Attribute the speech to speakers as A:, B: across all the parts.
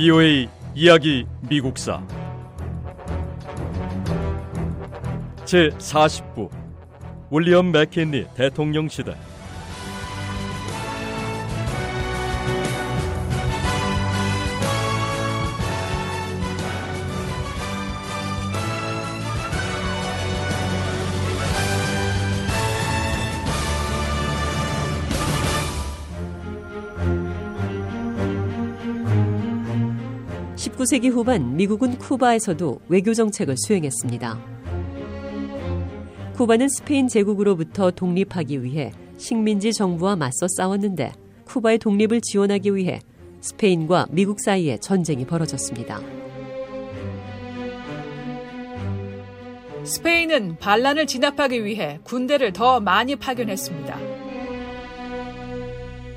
A: BOA 이야기 미국사. 제 40부 윌리엄 맥킨리 대통령 시대
B: 19세기 후반 미국은 쿠바에서도 외교 정책을 수행했습니다. 쿠바는 스페인 제국으로부터 독립하기 위해 식민지 정부와 맞서 싸웠는데 쿠바의 독립을 지원하기 위해 스페인과 미국 사이에 전쟁이 벌어졌습니다.
C: 스페인은 반란을 진압하기 위해 군대를 더 많이 파견했습니다.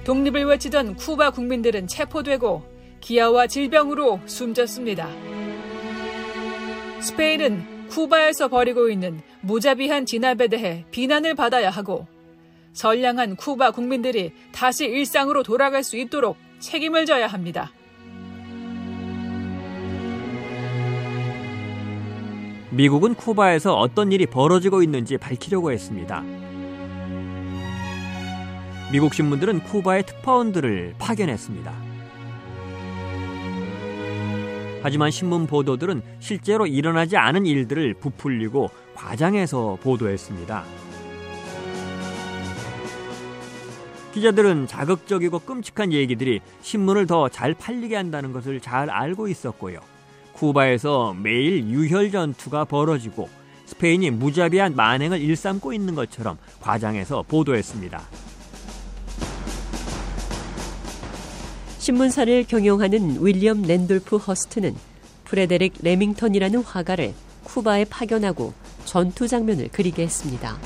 C: 독립을 외치던 쿠바 국민들은 체포되고 기아와 질병으로 숨졌습니다. 스페인은 쿠바에서 벌이고 있는 무자비한 진압에 대해 비난을 받아야 하고 선량한 쿠바 국민들이 다시 일상으로 돌아갈 수 있도록 책임을 져야 합니다.
D: 미국은 쿠바에서 어떤 일이 벌어지고 있는지 밝히려고 했습니다. 미국 신문들은 쿠바의 특파원들을 파견했습니다. 하지만 신문 보도들은 실제로 일어나지 않은 일들을 부풀리고 과장해서 보도했습니다. 기자들은 자극적이고 끔찍한 얘기들이 신문을 더 잘 팔리게 한다는 것을 잘 알고 있었고요. 쿠바에서 매일 유혈 전투가 벌어지고 스페인이 무자비한 만행을 일삼고 있는 것처럼 과장해서 보도했습니다.
B: 신문사를 경영하는 윌리엄 랜돌프 허스트는 프레데릭 레밍턴이라는 화가를 쿠바에 파견하고 전투 장면을 그리게 했습니다.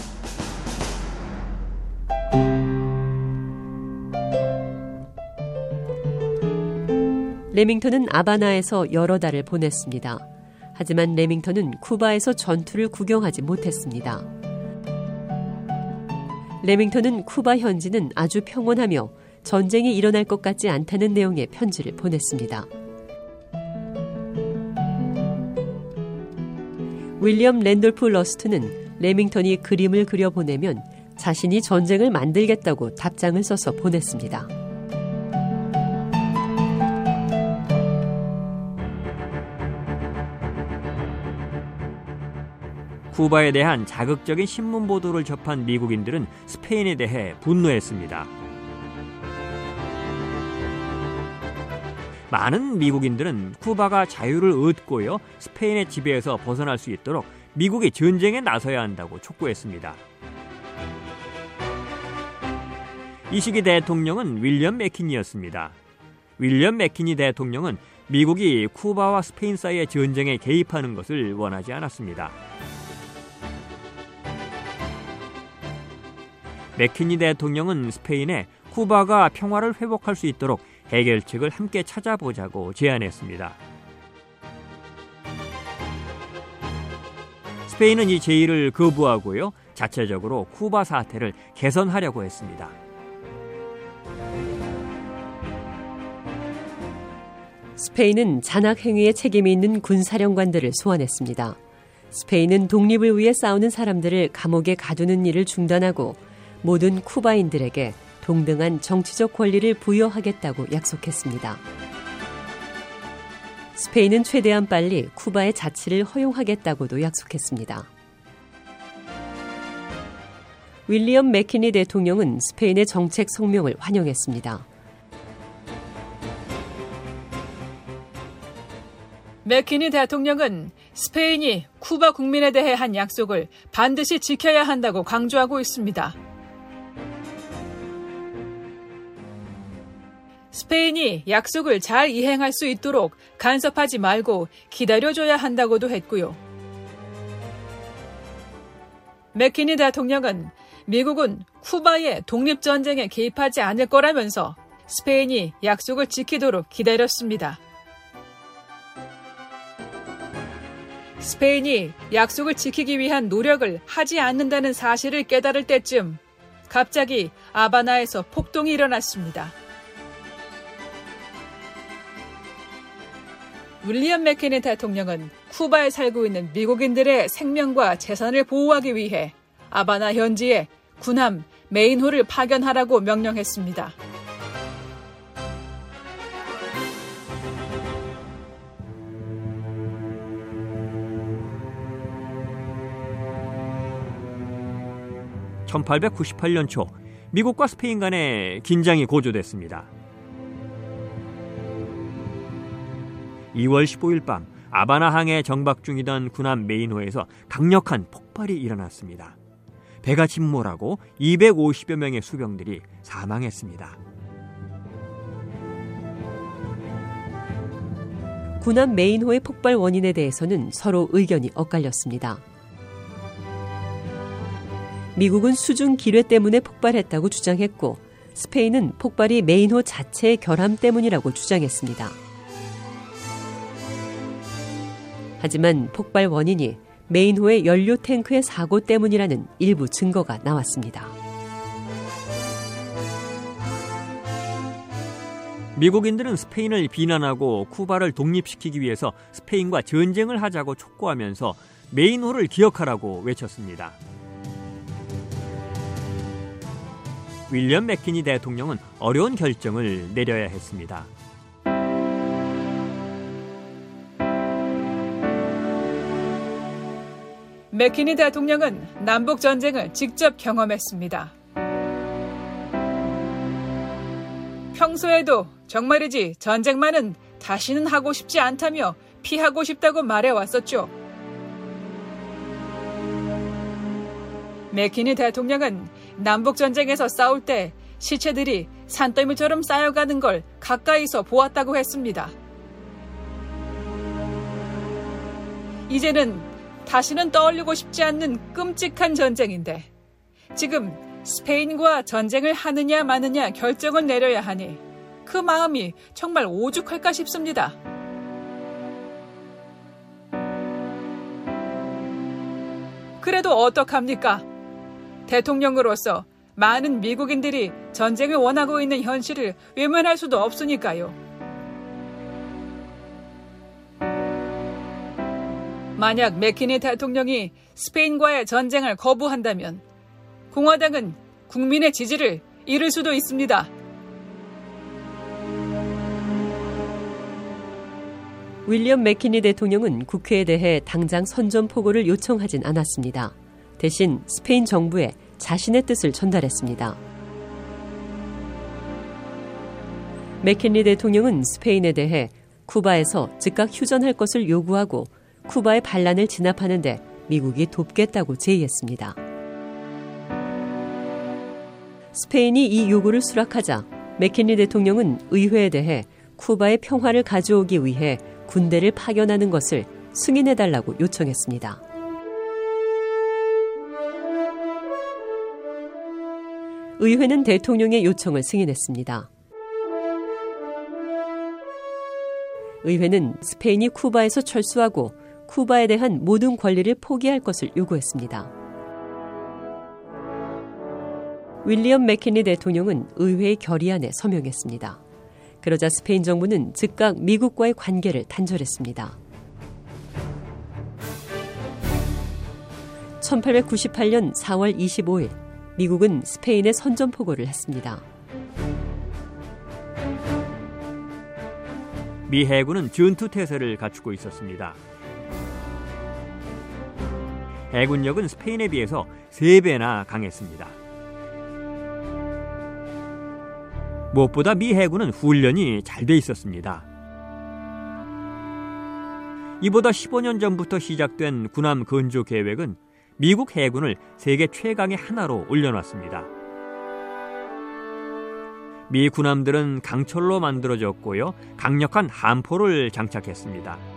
B: 레밍턴은 아바나에서 여러 달을 보냈습니다. 하지만 레밍턴은 쿠바에서 전투를 구경하지 못했습니다. 레밍턴은 쿠바 현지는 아주 평온하며 전쟁이 일어날 것 같지 않다는 내용의 편지를 보냈습니다. 윌리엄 랜돌프 허스트는 레밍턴이 그림을 그려 보내면 자신이 전쟁을 만들겠다고 답장을 써서 보냈습니다.
D: 쿠바에 대한 자극적인 신문 보도를 접한 미국인들은 스페인에 대해 분노했습니다. 많은 미국인들은 쿠바가 자유를 얻고요 스페인의 지배에서 벗어날 수 있도록 미국이 전쟁에 나서야 한다고 촉구했습니다. 이 시기 대통령은 윌리엄 맥키니였습니다. 윌리엄 맥키니 대통령은 미국이 쿠바와 스페인 사이의 전쟁에 개입하는 것을 원하지 않았습니다. 맥키니 대통령은 스페인에 쿠바가 평화를 회복할 수 있도록 해결책을 함께 찾아보자고 제안했습니다. 스페인은 이 제의를 거부하고요. 자체적으로 쿠바 사태를 개선하려고 했습니다.
B: 스페인은 잔악 행위에 책임이 있는 군사령관들을 소환했습니다. 스페인은 독립을 위해 싸우는 사람들을 감옥에 가두는 일을 중단하고 모든 쿠바인들에게 동등한 정치적 권리를 부여하겠다고 약속했습니다. 스페인은 최대한 빨리 쿠바의 자치를 허용하겠다고도 약속했습니다. 윌리엄 맥키니 대통령은 스페인의 정책 성명을 환영했습니다.
C: 맥키니 대통령은 스페인이 쿠바 국민에 대해 한 약속을 반드시 지켜야 한다고 강조하고 있습니다. 스페인이 약속을 잘 이행할 수 있도록 간섭하지 말고 기다려줘야 한다고도 했고요. 맥키니 대통령은 미국은 쿠바의 독립전쟁에 개입하지 않을 거라면서 스페인이 약속을 지키도록 기다렸습니다. 스페인이 약속을 지키기 위한 노력을 하지 않는다는 사실을 깨달을 때쯤 갑자기 아바나에서 폭동이 일어났습니다. 윌리엄 맥케니 대통령은 쿠바에 살고 있는 미국인들의 생명과 재산을 보호하기 위해 아바나 현지에 군함 메인호를 파견하라고 명령했습니다.
D: (1898년) 초 미국과 스페인 간의 긴장이 고조됐습니다. 2월 15일 밤 아바나항에 정박 중이던 군함 메인호에서 강력한 폭발이 일어났습니다. 배가 침몰하고 250여 명의 수병들이 사망했습니다.
B: 군함 메인호의 폭발 원인에 대해서는 서로 의견이 엇갈렸습니다. 미국은 수중 기뢰 때문에 폭발했다고 주장했고 스페인은 폭발이 메인호 자체의 결함 때문이라고 주장했습니다. 하지만 폭발 원인이 메인호의 연료 탱크의 사고 때문이라는 일부 증거가 나왔습니다.
D: 미국인들은 스페인을 비난하고 쿠바를 독립시키기 위해서 스페인과 전쟁을 하자고 촉구하면서 메인호를 기억하라고 외쳤습니다. 윌리엄 맥키니 대통령은 어려운 결정을 내려야 했습니다.
C: 맥키니 대통령은 남북 전쟁을 직접 경험했습니다. 평소에도 정말이지 전쟁만은 다시는 하고 싶지 않다며 피하고 싶다고 말해왔었죠. 맥키니 대통령은 남북 전쟁에서 싸울 때 시체들이 산더미처럼 쌓여가는 걸 가까이서 보았다고 했습니다. 이제는 다시는 떠올리고 싶지 않는 끔찍한 전쟁인데 지금 스페인과 전쟁을 하느냐 마느냐 결정을 내려야 하니 그 마음이 정말 오죽할까 싶습니다. 그래도 어떡합니까? 대통령으로서 많은 미국인들이 전쟁을 원하고 있는 현실을 외면할 수도 없으니까요. 만약 맥키니 대통령이 스페인과의 전쟁을 거부한다면 공화당은 국민의 지지를 잃을 수도 있습니다.
B: 윌리엄 맥키니 대통령은 국회에 대해 당장 선전포고를 요청하진 않았습니다. 대신 스페인 정부에 자신의 뜻을 전달했습니다. 맥키니 대통령은 스페인에 대해 쿠바에서 즉각 휴전할 것을 요구하고 쿠바의 반란을 진압하는데 미국이 돕겠다고 제의했습니다. 스페인이 이 요구를 수락하자 맥킨리 대통령은 의회에 대해 쿠바의 평화를 가져오기 위해 군대를 파견하는 것을 승인해달라고 요청했습니다. 의회는 대통령의 요청을 승인했습니다. 의회는 스페인이 쿠바에서 철수하고 쿠바에 대한 모든 권리를 포기할 것을 요구했습니다. 윌리엄 맥키니 대통령은 의회의 결의안에 서명했습니다. 그러자 스페인 정부는 즉각 미국과의 관계를 단절했습니다. 1898년 4월 25일 미국은 스페인에 선전포고를 했습니다.
D: 미 해군은 전투 태세를 갖추고 있었습니다. 해군력은 스페인에 비해서 3배나 강했습니다. 무엇보다 미 해군은 훈련이 잘 돼 있었습니다. 이보다 15년 전부터 시작된 군함 건조 계획은 미국 해군을 세계 최강의 하나로 올려놨습니다. 미 군함들은 강철로 만들어졌고요. 강력한 함포를 장착했습니다.